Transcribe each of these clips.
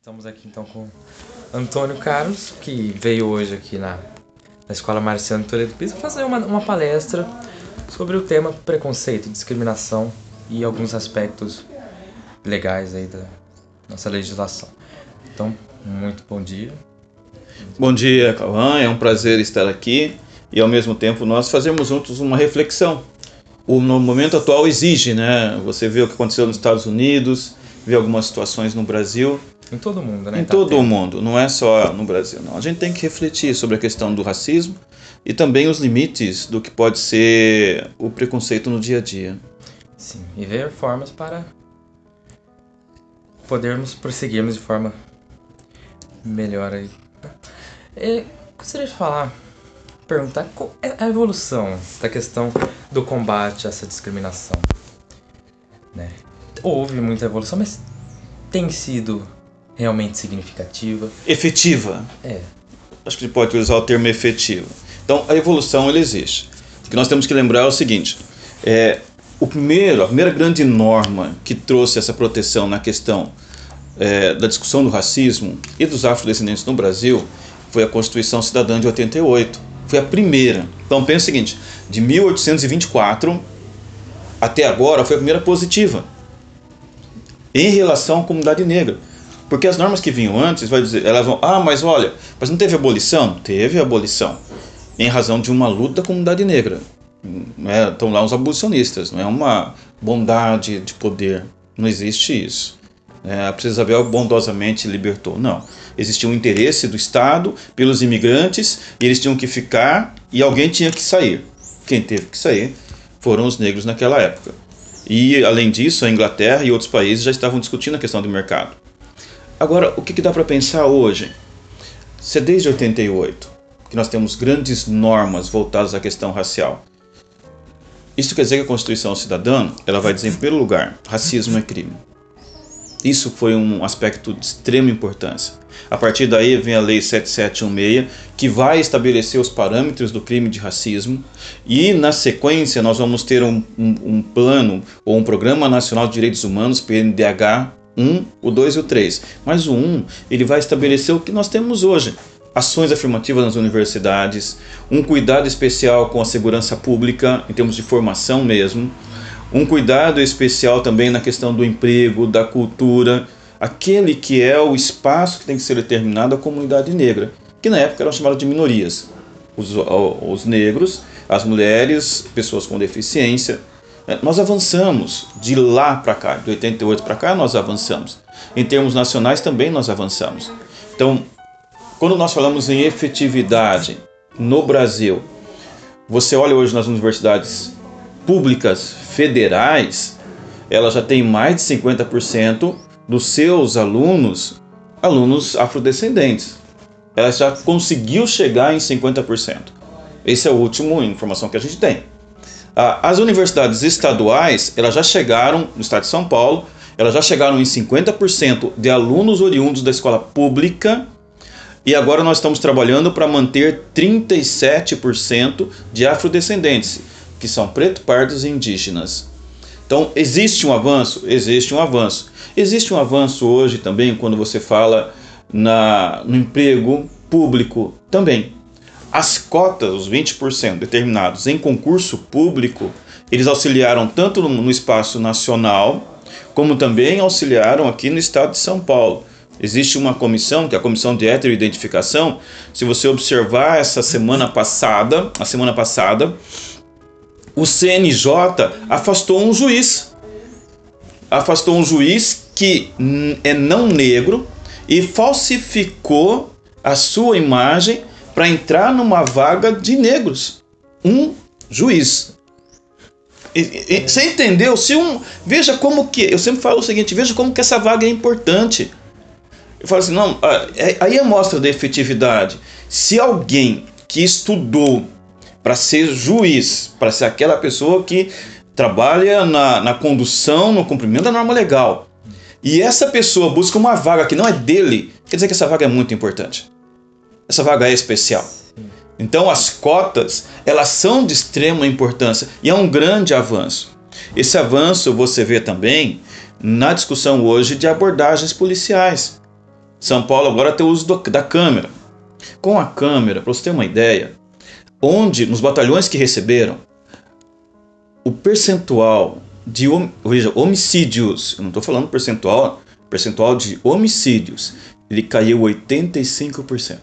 Estamos aqui então com Antônio Carlos, que veio hoje aqui na, na Escola Marciano Toledo Pisa fazer uma, uma palestra sobre o tema preconceito, discriminação e alguns aspectos legais aí da nossa legislação. Então, muito bom dia. Bom dia, Cauã. É um prazer estar aqui e ao mesmo tempo nós fazermos juntos uma reflexão. O no momento atual exige, né? Você vê o que aconteceu nos Estados Unidos, vê algumas situações no Brasil. Em todo mundo, né? Em Tá todo o mundo, não é só no Brasil. Não. A gente tem que refletir sobre a questão do racismo e também os limites do que pode ser o preconceito no dia a dia. Sim, e ver formas para podermos prosseguirmos de forma melhor aí. É, gostaria de falar, perguntar qual é a evolução da questão do combate a essa discriminação. Né? Houve muita evolução, mas tem sido realmente significativa. Efetiva. É, Acho que a gente pode usar o termo efetivo. Então, a evolução ela existe. O que nós temos que lembrar é o seguinte: é, o primeiro, a primeira grande norma que trouxe essa proteção na questão é, da discussão do racismo e dos afrodescendentes no Brasil foi a Constituição Cidadã de 88. Foi a primeira. Então, pensa o seguinte: de 1824 até agora foi a primeira positiva em relação à comunidade negra. Porque as normas que vinham antes, vai dizer, elas vão, ah, mas olha, mas não teve abolição? Teve abolição. Em razão de uma luta da comunidade negra. É, estão lá os abolicionistas, não é uma bondade de poder. Não existe isso. É, a Princesa Isabel bondosamente libertou. Não. Existia um interesse do Estado pelos imigrantes e eles tinham que ficar e alguém tinha que sair. Quem teve que sair foram os negros naquela época. E, além disso, a Inglaterra e outros países já estavam discutindo a questão do mercado. Agora, o que, que dá para pensar hoje? Se é desde 88 que nós temos grandes normas voltadas à questão racial, isso quer dizer que a Constituição Cidadã ela vai dizer, em primeiro lugar, racismo é crime. Isso foi um aspecto de extrema importância. A partir daí vem a Lei 7716, que vai estabelecer os parâmetros do crime de racismo, e na sequência nós vamos ter um, um, um plano ou um Programa Nacional de Direitos Humanos, PNDH 1, o 2 e o 3. Mas o 1, ele vai estabelecer o que nós temos hoje. Ações afirmativas nas universidades, um cuidado especial com a segurança pública, em termos de formação mesmo, um cuidado especial também na questão do emprego, da cultura, aquele que é o espaço que tem que ser determinado à comunidade negra, que na época eram chamadas de minorias. Os, os negros, as mulheres, pessoas com deficiência. É, Nós avançamos de lá para cá, de 88 para cá nós avançamos. Em termos nacionais também nós avançamos. Então, quando nós falamos em efetividade no Brasil, você olha hoje nas universidades públicas federais, ela já tem mais de 50% dos seus alunos, alunos afrodescendentes. Ela já conseguiu chegar em 50%. Esse é a última informação que a gente tem. As universidades estaduais, elas já chegaram, no estado de São Paulo, elas já chegaram em 50% de alunos oriundos da escola pública e agora nós estamos trabalhando para manter 37% de afrodescendentes, que são preto, pardos e indígenas. Então, existe um avanço? Existe um avanço. Existe um avanço hoje também quando você fala na, no emprego público também. As cotas, os 20% determinados em concurso público, eles auxiliaram tanto no, no espaço nacional, como também auxiliaram aqui no estado de São Paulo. Existe uma comissão, que é a Comissão de Heteroidentificação. Se você observar essa semana passada, a semana passada, o CNJ afastou um juiz. Afastou um juiz que é não negro e falsificou a sua imagem para entrar numa vaga de negros. Um juiz. E- e- Você entendeu? Se um, veja como que. Eu sempre falo o seguinte: veja como que essa vaga é importante. Eu falo assim, não, ah, é- aí é mostra da efetividade. Se alguém que estudou para ser juiz, para ser aquela pessoa que trabalha na, na condução, no cumprimento da norma legal, e essa pessoa busca uma vaga que não é dele, quer dizer que essa vaga é muito importante. Essa vaga é especial. Então as cotas, elas são de extrema importância e é um grande avanço. Esse avanço você vê também na discussão hoje de abordagens policiais. São Paulo agora tem o uso do, da câmera. Com a câmera, para você ter uma ideia, onde nos batalhões que receberam, o percentual de veja, homicídios, eu não estou falando percentual, percentual de homicídios, ele caiu 85%.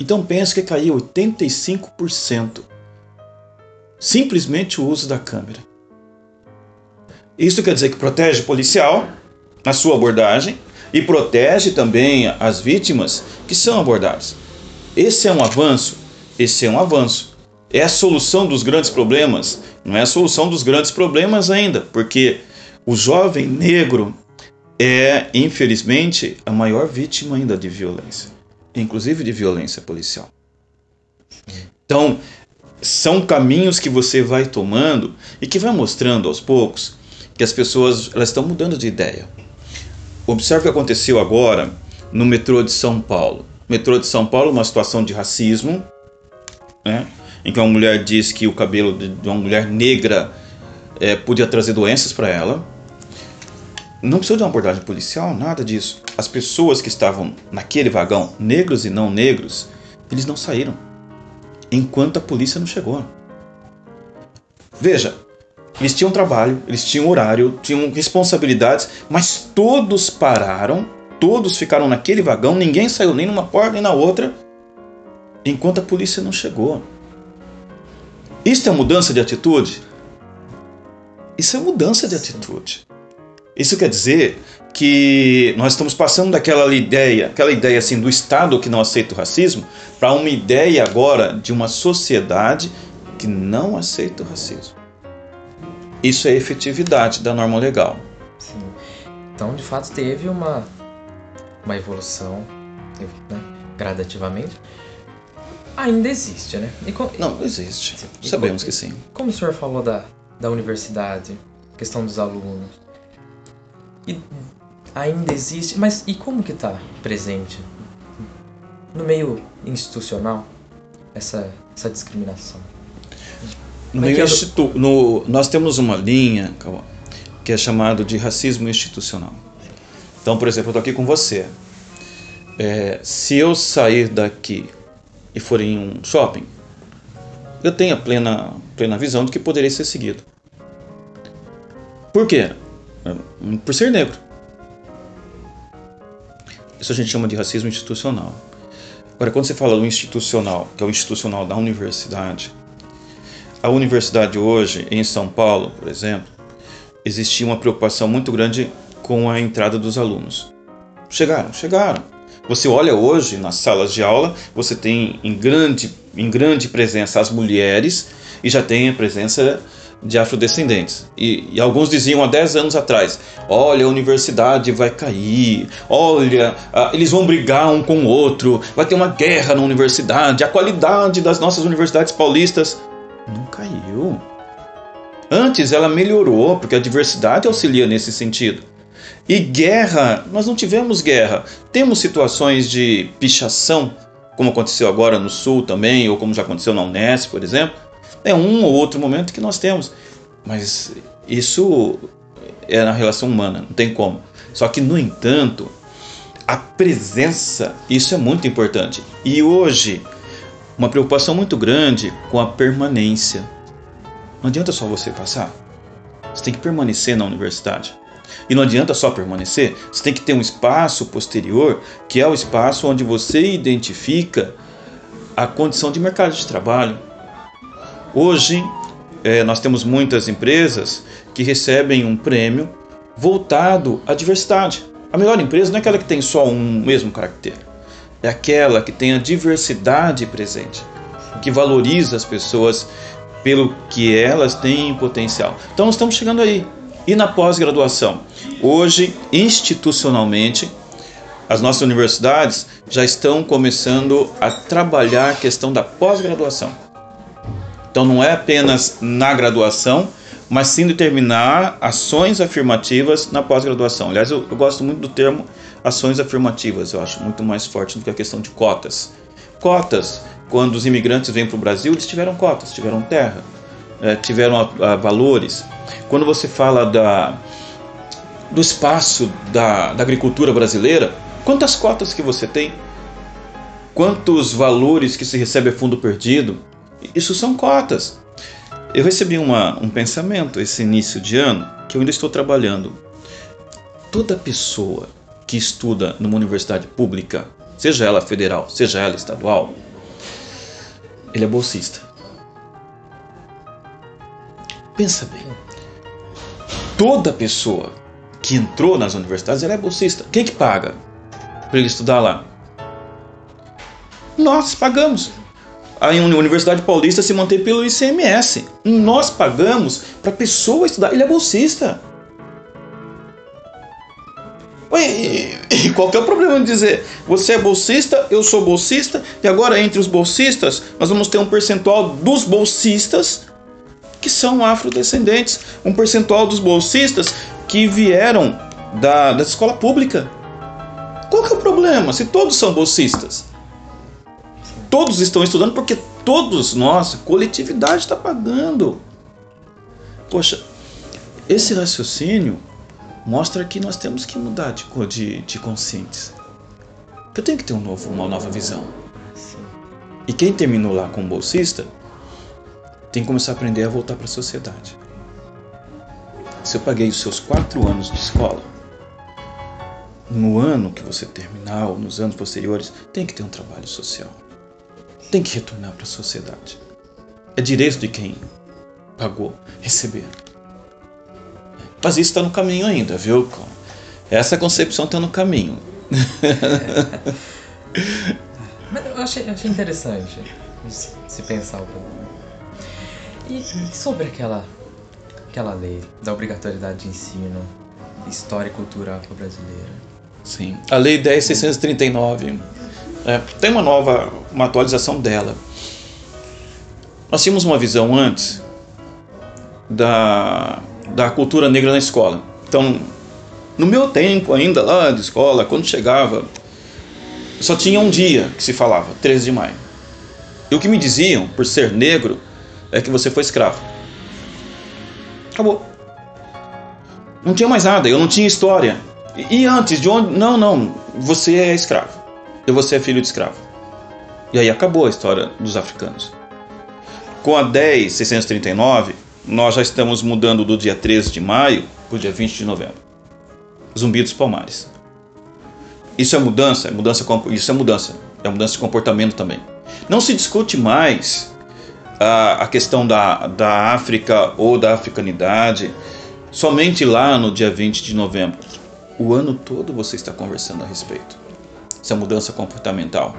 Então pensa que caiu 85%. Simplesmente o uso da câmera. Isso quer dizer que protege o policial na sua abordagem e protege também as vítimas que são abordadas. Esse é um avanço, esse é um avanço. É a solução dos grandes problemas, não é a solução dos grandes problemas ainda, porque o jovem negro é, infelizmente, a maior vítima ainda de violência, inclusive de violência policial. Então, são caminhos que você vai tomando e que vai mostrando aos poucos que as pessoas elas estão mudando de ideia. Observe o que aconteceu agora no metrô de São Paulo. Metrô de São Paulo, uma situação de racismo, né, em que uma mulher disse que o cabelo de uma mulher negra é, podia trazer doenças para ela. Não precisou de uma abordagem policial, nada disso. As pessoas que estavam naquele vagão, negros e não negros, eles não saíram enquanto a polícia não chegou. Veja, eles tinham trabalho, eles tinham horário, tinham responsabilidades, mas todos pararam, todos ficaram naquele vagão, ninguém saiu nem numa porta nem na outra, enquanto a polícia não chegou. Isso é mudança de atitude? Isso é mudança de atitude. Isso quer dizer que nós estamos passando daquela ideia, aquela ideia assim do Estado que não aceita o racismo, para uma ideia agora de uma sociedade que não aceita o racismo. Isso é efetividade da norma legal. Sim. Então, de fato, teve uma, uma evolução né, gradativamente. Ainda existe, né? Com... Não, existe. E Sabemos que sim. Como o senhor falou da, da universidade, questão dos alunos, e ainda existe, mas e como que está presente no meio institucional essa, essa discriminação? No meio é institu no, nós temos uma linha que é chamado de racismo institucional. Então, por exemplo, eu estou aqui com você. É, se eu sair daqui e for em um shopping, eu tenho a plena, plena visão de que poderia ser seguido. Por quê? Por ser negro. Isso a gente chama de racismo institucional. Agora, quando você fala do institucional, que é o institucional da universidade, a universidade hoje, em São Paulo, por exemplo, existia uma preocupação muito grande com a entrada dos alunos. Chegaram, chegaram. Você olha hoje nas salas de aula, você tem em grande, em grande presença as mulheres e já tem a presença de afrodescendentes. E, e, alguns diziam há 10 anos atrás: olha, a universidade vai cair, olha, ah, eles vão brigar um com o outro, vai ter uma guerra na universidade, a qualidade das nossas universidades paulistas não caiu. Antes ela melhorou, porque a diversidade auxilia nesse sentido. E guerra, nós não tivemos guerra. Temos situações de pichação, como aconteceu agora no Sul também, ou como já aconteceu na Unesp, por exemplo. É um ou outro momento que nós temos. Mas isso é na relação humana, não tem como. Só que, no entanto, a presença, isso é muito importante. E hoje, uma preocupação muito grande com a permanência. Não adianta só você passar. Você tem que permanecer na universidade. E não adianta só permanecer, você tem que ter um espaço posterior, que é o espaço onde você identifica a condição de mercado de trabalho. Hoje, é, nós temos muitas empresas que recebem um prêmio voltado à diversidade. A melhor empresa não é aquela que tem só um mesmo caractere é aquela que tem a diversidade presente, que valoriza as pessoas pelo que elas têm em potencial. Então nós estamos chegando aí. E na pós-graduação? Hoje, institucionalmente, as nossas universidades já estão começando a trabalhar a questão da pós-graduação. Então não é apenas na graduação, mas sim determinar ações afirmativas na pós-graduação. Aliás, eu, eu gosto muito do termo ações afirmativas, eu acho muito mais forte do que a questão de cotas. Cotas, quando os imigrantes vêm para o Brasil, eles tiveram cotas, tiveram terra, é, tiveram valores. Quando você fala da, do espaço da, da agricultura brasileira, quantas cotas que você tem? Quantos valores que se recebe a fundo perdido? Isso são cotas. Eu recebi uma, um pensamento esse início de ano que eu ainda estou trabalhando. Toda pessoa que estuda numa universidade pública, seja ela federal, seja ela estadual, ele é bolsista. Pensa bem. Toda pessoa que entrou nas universidades ela é bolsista. Quem que paga para ele estudar lá? Nós pagamos. A Universidade Paulista se mantém pelo ICMS. Nós pagamos para a pessoa estudar. Ele é bolsista. E qual que é o problema de dizer você é bolsista, eu sou bolsista, e agora entre os bolsistas nós vamos ter um percentual dos bolsistas que são afrodescendentes, um percentual dos bolsistas que vieram da, da escola pública. Qual que é o problema se todos são bolsistas? Todos estão estudando porque todos nós, coletividade está pagando. Poxa, esse raciocínio mostra que nós temos que mudar de, de, de conscientes. Eu tenho que ter um novo, uma nova visão. E quem terminou lá como bolsista tem que começar a aprender a voltar para a sociedade. Se eu paguei os seus quatro anos de escola, no ano que você terminar ou nos anos posteriores, tem que ter um trabalho social. Tem que retornar para a sociedade. É direito de quem pagou receber. Mas isso está no caminho ainda, viu? Essa concepção está no caminho. Mas eu achei, achei interessante se pensar um pouco. E sobre aquela, aquela lei da obrigatoriedade de ensino, história e cultura afro-brasileira? Sim, a Lei 10.639 é, tem uma nova, uma atualização dela. Nós tínhamos uma visão antes da da cultura negra na escola. Então, no meu tempo ainda lá de escola, quando chegava, só tinha um dia que se falava, 13 de maio. E o que me diziam, por ser negro, é que você foi escravo. Acabou. Não tinha mais nada, eu não tinha história. E, e antes, de onde? Não, não, você é escravo. E você é filho de escravo. E aí acabou a história dos africanos. Com a 10.639, nós já estamos mudando do dia 13 de maio para o dia 20 de novembro. Zumbi dos Palmares. Isso é mudança, é mudança, isso é mudança, é mudança de comportamento também. Não se discute mais a, a questão da, da África ou da africanidade somente lá no dia 20 de novembro. O ano todo você está conversando a respeito. Essa mudança comportamental.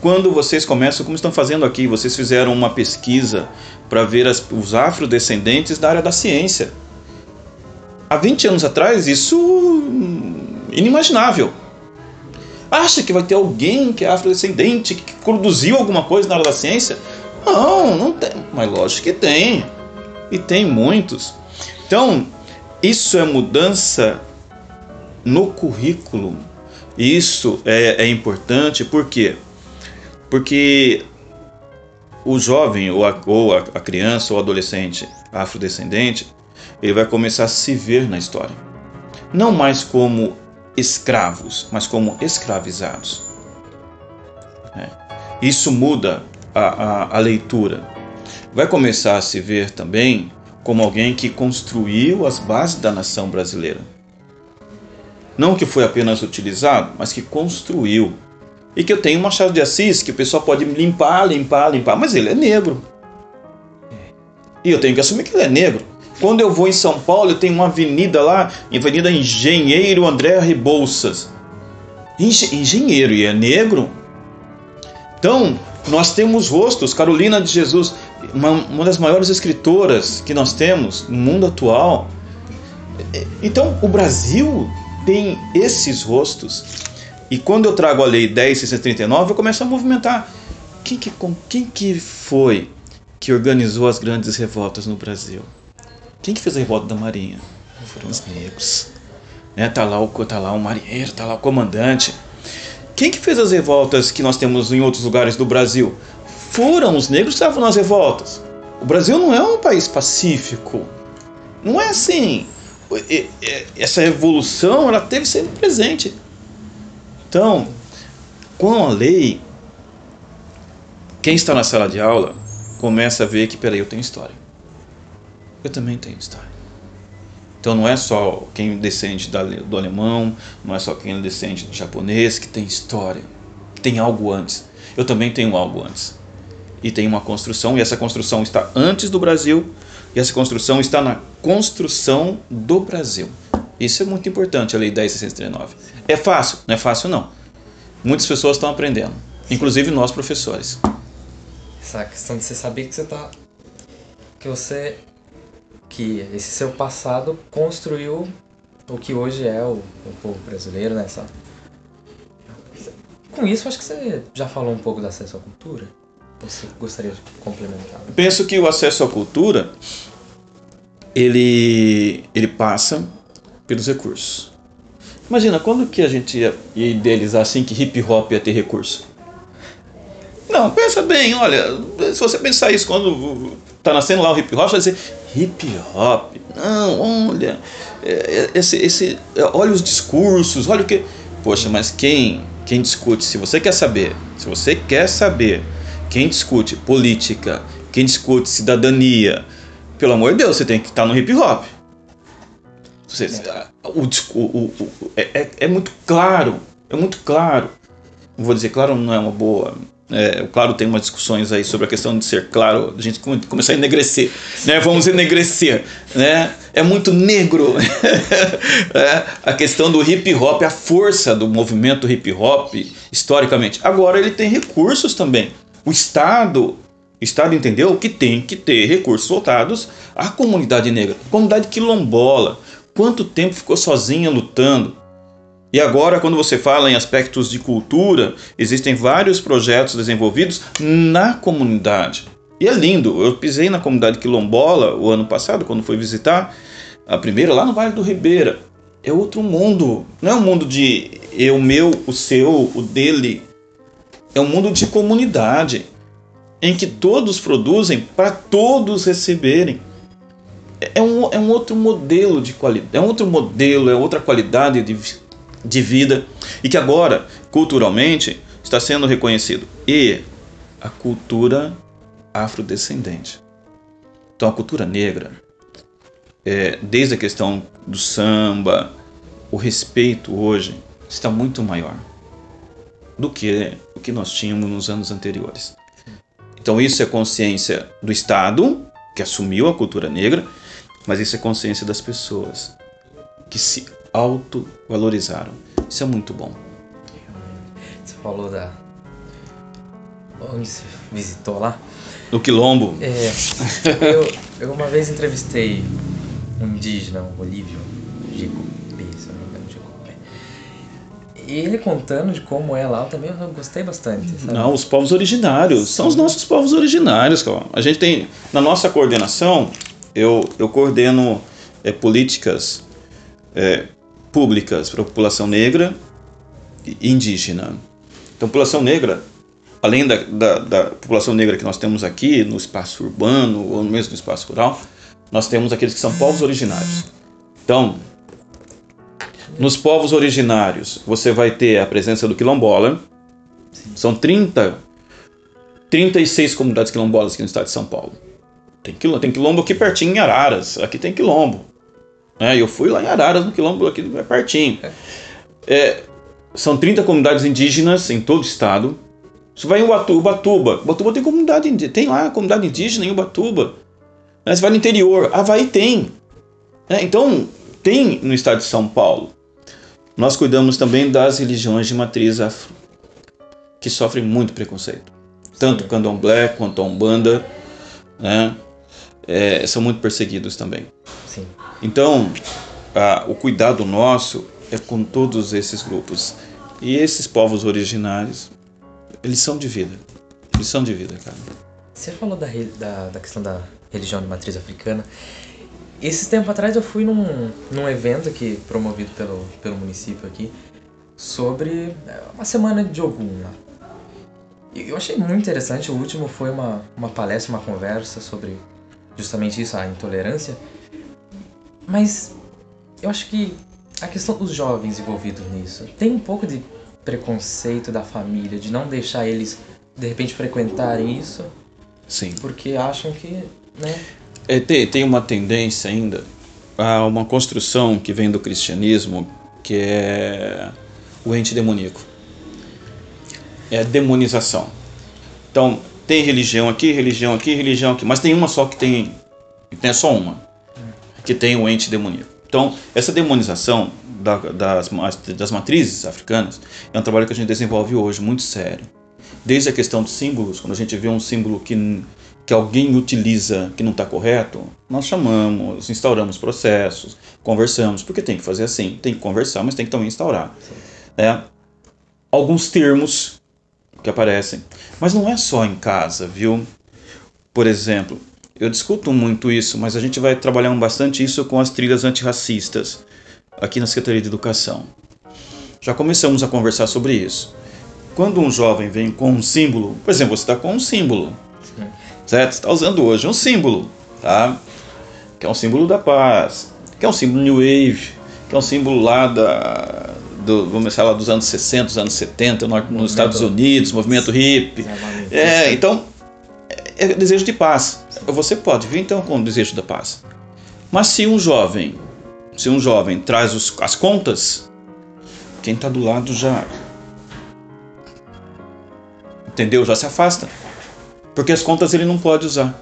Quando vocês começam, como estão fazendo aqui, vocês fizeram uma pesquisa para ver as, os afrodescendentes da área da ciência. Há 20 anos atrás, isso hum, inimaginável. Acha que vai ter alguém que é afrodescendente, que produziu alguma coisa na área da ciência? Não, não tem. Mas lógico que tem. E tem muitos. Então, isso é mudança no currículo. Isso é, é importante por quê? Porque o jovem ou a, ou a criança ou adolescente afrodescendente, ele vai começar a se ver na história. Não mais como escravos, mas como escravizados. É. Isso muda a, a, a leitura. Vai começar a se ver também como alguém que construiu as bases da nação brasileira. Não que foi apenas utilizado, mas que construiu e que eu tenho Machado de Assis, que o pessoal pode limpar, limpar, limpar, mas ele é negro. E eu tenho que assumir que ele é negro. Quando eu vou em São Paulo, eu tenho uma avenida lá, Avenida Engenheiro André Rebouças. Engenheiro e é negro? Então, nós temos rostos. Carolina de Jesus, uma, uma das maiores escritoras que nós temos no mundo atual. Então, o Brasil tem esses rostos. E quando eu trago a lei 10.639, eu começo a movimentar. Quem que, quem que foi que organizou as grandes revoltas no Brasil? Quem que fez a revolta da Marinha? Foram os negros. Né? Tá, lá o, tá lá o marinheiro, tá lá o comandante. Quem que fez as revoltas que nós temos em outros lugares do Brasil? Foram os negros que estavam nas revoltas. O Brasil não é um país pacífico. Não é assim. essa evolução ela teve sempre presente. Então, com a lei, quem está na sala de aula começa a ver que, peraí, eu tenho história. Eu também tenho história. Então não é só quem descende do alemão, não é só quem descende do japonês que tem história, tem algo antes. Eu também tenho algo antes. E tem uma construção, e essa construção está antes do Brasil, e essa construção está na construção do Brasil. Isso é muito importante, a Lei 10.639. É fácil? Não é fácil, não. Muitas pessoas estão aprendendo, inclusive nós professores. Essa questão de você saber que você está. que você. Que esse seu passado construiu o que hoje é o, o povo brasileiro, né? Essa... Com isso, acho que você já falou um pouco do acesso à cultura. Você gostaria de complementar? Penso que o acesso à cultura ele, ele passa pelos recursos. Imagina, quando que a gente ia, ia idealizar assim que hip hop ia ter recurso? Não, pensa bem, olha, se você pensar isso quando tá nascendo lá o hip hop, você vai dizer hip hop. Não, olha, é, é, esse, esse, é, olha os discursos, olha o que. Poxa, mas quem, quem discute, se você quer saber, se você quer saber quem discute política, quem discute cidadania, pelo amor de Deus, você tem que estar no hip hop. Você, é. O, o, o, é, é, muito claro, é muito claro. Não vou dizer claro, não é uma boa. É, claro, tem umas discussões aí sobre a questão de ser claro, a gente começar a enegrecer, né? Vamos enegrecer, né? É muito negro. é, a questão do hip hop, a força do movimento hip hop, historicamente. Agora ele tem recursos também. O Estado, o Estado entendeu que tem que ter recursos voltados à comunidade negra, comunidade quilombola. Quanto tempo ficou sozinha lutando? E agora, quando você fala em aspectos de cultura, existem vários projetos desenvolvidos na comunidade. E é lindo. Eu pisei na comunidade quilombola o ano passado, quando fui visitar a primeira, lá no Vale do Ribeira. É outro mundo. Não é um mundo de eu, meu, o seu, o dele. É um mundo de comunidade em que todos produzem para todos receberem. É um, é um outro modelo de qualidade, é um outro modelo, é outra qualidade de, de vida e que agora, culturalmente, está sendo reconhecido. E a cultura afrodescendente. Então, a cultura negra, é, desde a questão do samba, o respeito hoje está muito maior do que o que nós tínhamos nos anos anteriores. Então isso é consciência do Estado, que assumiu a cultura negra, mas isso é consciência das pessoas, que se autovalorizaram. Isso é muito bom. Você falou da... Onde você visitou lá? No Quilombo. É, eu, eu uma vez entrevistei um indígena, o Olívio Gico e ele contando de como é lá, eu também eu gostei bastante. Sabe? Não, os povos originários. São os nossos povos originários. Cara. A gente tem, na nossa coordenação, eu, eu coordeno é, políticas é, públicas para a população negra e indígena. Então, população negra, além da, da, da, população negra que nós temos aqui no espaço urbano ou mesmo no espaço rural, nós temos aqueles que são povos originários. Então, nos povos originários, você vai ter a presença do quilombola. São 30, 36 comunidades quilombolas aqui no estado de São Paulo. Tem quilombo, tem quilombo aqui pertinho em Araras. Aqui tem quilombo. É, eu fui lá em Araras, no quilombo aqui é pertinho. É, são 30 comunidades indígenas em todo o estado. Você vai em Ubatuba. Ubatuba tem comunidade tem lá comunidade indígena em Ubatuba. Você vai no interior, Havaí tem. É, então, tem no estado de São Paulo. Nós cuidamos também das religiões de matriz afro, que sofrem muito preconceito. Tanto o candomblé quanto a umbanda, né? É, são muito perseguidos também. Sim. Então, o cuidado nosso é com todos esses grupos. E esses povos originários, eles são de vida. Eles são de vida, cara. Você falou da, da, da questão da religião de matriz africana. Esses tempos atrás eu fui num, num evento aqui, promovido pelo, pelo município aqui, sobre é, uma semana de Ogum lá. E eu achei muito interessante, o último foi uma, uma palestra, uma conversa sobre justamente isso, a intolerância. Mas eu acho que a questão dos jovens envolvidos nisso tem um pouco de preconceito da família, de não deixar eles de repente frequentarem isso, Sim. porque acham que, né? É, tem, tem uma tendência ainda a uma construção que vem do cristianismo que é o ente demoníaco. É a demonização. Então, tem religião aqui, religião aqui, religião aqui, mas tem uma só que tem, tem só uma, que tem o ente demoníaco. Então, essa demonização da, das, das matrizes africanas é um trabalho que a gente desenvolve hoje, muito sério. Desde a questão dos símbolos, quando a gente vê um símbolo que, que alguém utiliza que não está correto, nós chamamos, instauramos processos, conversamos, porque tem que fazer assim, tem que conversar, mas tem que também instaurar. Né? Alguns termos que aparecem. Mas não é só em casa, viu? Por exemplo, eu discuto muito isso, mas a gente vai trabalhar bastante isso com as trilhas antirracistas aqui na Secretaria de Educação. Já começamos a conversar sobre isso. Quando um jovem vem com um símbolo, por exemplo, você está com um símbolo, certo? Você está usando hoje um símbolo, tá? Que é um símbolo da paz, que é um símbolo New Wave, que é um símbolo lá da, do, vamos começar lá dos anos 60, dos anos 70, nos Estados Unidos, movimento hippie. É, então, é, desejo de paz. Você pode vir então com o desejo da paz. Mas se um jovem, se um jovem traz os, as contas, quem está do lado já entendeu? Já se afasta. Porque as contas ele não pode usar.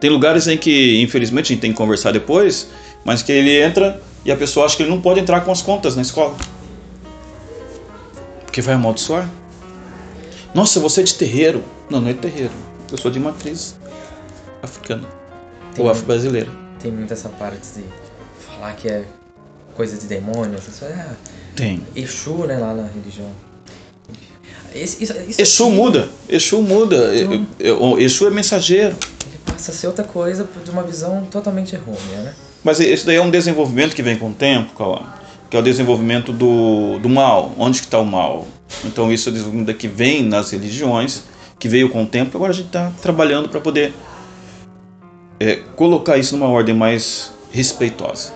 Tem lugares em que, infelizmente, a gente tem que conversar depois, mas que ele entra e a pessoa acha que ele não pode entrar com as contas na escola. Porque vai amaldiçoar. Nossa, você é de terreiro. Não, não é de terreiro. Eu sou de matriz africana. Tem ou afro-brasileira. Tem muito essa parte de falar que é coisa de demônio. Ah, Tem. Exu, né, lá na religião. Esse, isso, isso Exu aqui, muda. Exu muda. Então- eu- Exu é mensageiro. Ele passa a ser outra coisa de uma visão totalmente errônea, né? Mas isso daí é um desenvolvimento que vem com o tempo, Cauã, que é o desenvolvimento do, do mal. Onde que está o mal? Então isso é o desenvolvimento que vem nas religiões, que veio com o tempo. Agora a gente está trabalhando para poder é, colocar isso numa ordem mais respeitosa.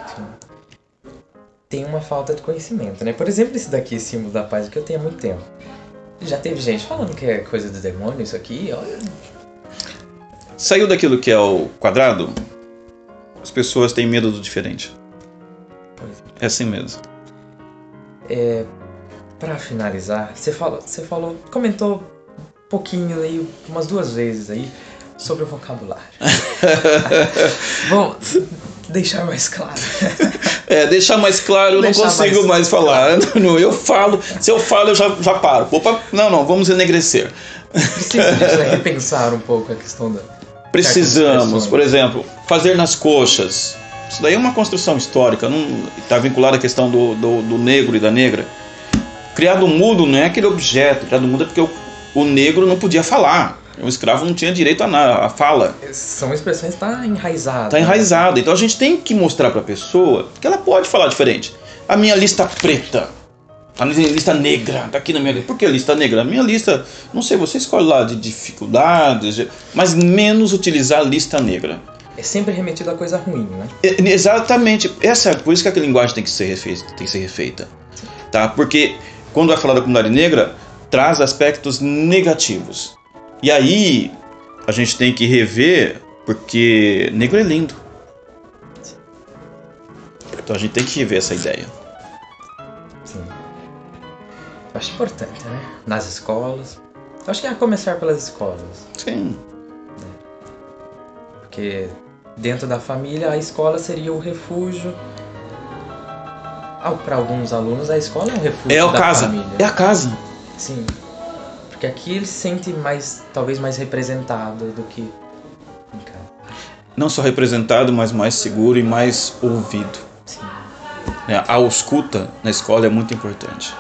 Tem uma falta de conhecimento, né? Por exemplo, esse daqui, símbolo da paz, que eu tenho há muito tempo. Já teve gente falando que é coisa do demônio isso aqui, olha. Saiu daquilo que é o quadrado, as pessoas têm medo do diferente. É assim mesmo. É, para finalizar, você falou, você falou, comentou um pouquinho aí, umas duas vezes aí, sobre o vocabulário. Bom, deixar mais claro. É, deixar mais claro, eu não Deixar consigo mais mais, falar. Não, Eu falo, se eu falo, eu já, já paro. Opa, não, não, vamos enegrecer. Precisa né, repensar um pouco a questão da. Precisamos, por exemplo, fazer nas coxas. Isso daí é uma construção histórica, não está vinculada à questão do, do, do negro e da negra. Criado mudo não é aquele objeto, criado mudo é porque o, o negro não podia falar. O escravo não tinha direito a, a fala. São expressões que tá enraizadas. Está enraizado. Então a gente tem que mostrar para a pessoa que ela pode falar diferente. A minha lista preta. A minha lista negra. Tá aqui na minha lista. Por que lista negra? A minha lista, não sei, você escolhe lá de dificuldades, de- mas menos utilizar a lista negra. É sempre remetido a coisa ruim, né? É, Exatamente. Essa, por isso que a linguagem tem que ser refeita. Tem que ser refeita tá? Porque quando vai falar da comunidade negra, traz aspectos negativos. E aí a gente tem que rever, porque negro é lindo. Então a gente tem que rever essa ideia. Sim. Acho importante, né? Nas escolas. Acho que é começar pelas escolas. Sim. Porque dentro da família a escola seria o refúgio. Para alguns alunos a escola é um refúgio É a da casa. família. É a casa. Sim. Porque aqui ele se sente mais, talvez mais representado do que em casa. Não só representado, mas mais seguro e mais ouvido. Sim. né? A escuta na escola é muito importante.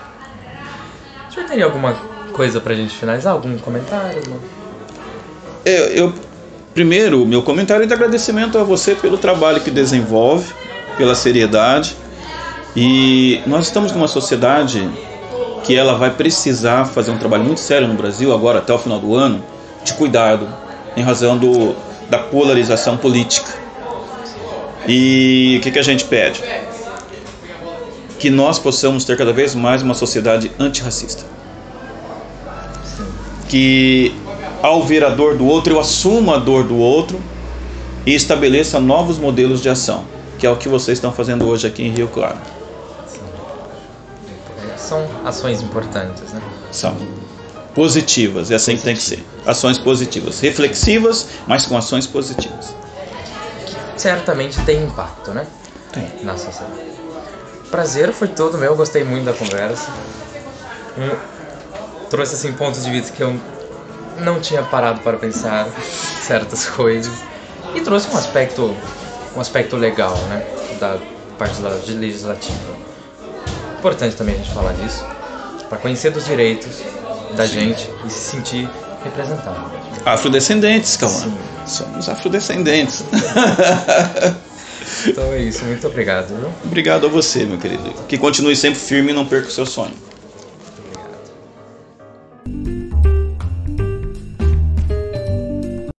O senhor teria alguma coisa pra gente finalizar? Algum comentário? Alguma- Eu, eu- primeiro, meu comentário é de agradecimento a você pelo trabalho que desenvolve, pela seriedade. E nós estamos numa sociedade que ela vai precisar fazer um trabalho muito sério no Brasil agora até o final do ano de cuidado em razão do, da polarização política. E o que, que a gente pede? Que nós possamos ter cada vez mais uma sociedade antirracista. Que ao ver a dor do outro, eu assuma a dor do outro e estabeleça novos modelos de ação, que é o que vocês estão fazendo hoje aqui em Rio Claro. São ações importantes, né? São positivas, é assim que tem que ser. Ações positivas, reflexivas, mas com ações positivas. Certamente tem impacto, né? Tem. Na sociedade. Prazer foi todo meu, gostei muito da conversa. Hum, trouxe assim pontos de vista que eu não tinha parado para pensar certas coisas e trouxe um aspecto um aspecto legal, né, da parte da legislativa. Importante também a gente falar disso, para conhecer dos direitos da gente e se sentir representado. Afrodescendentes, calma. Sim. Somos afrodescendentes. Então é isso, muito obrigado. Viu? Obrigado a você, meu querido. Que continue sempre firme e não perca o seu sonho.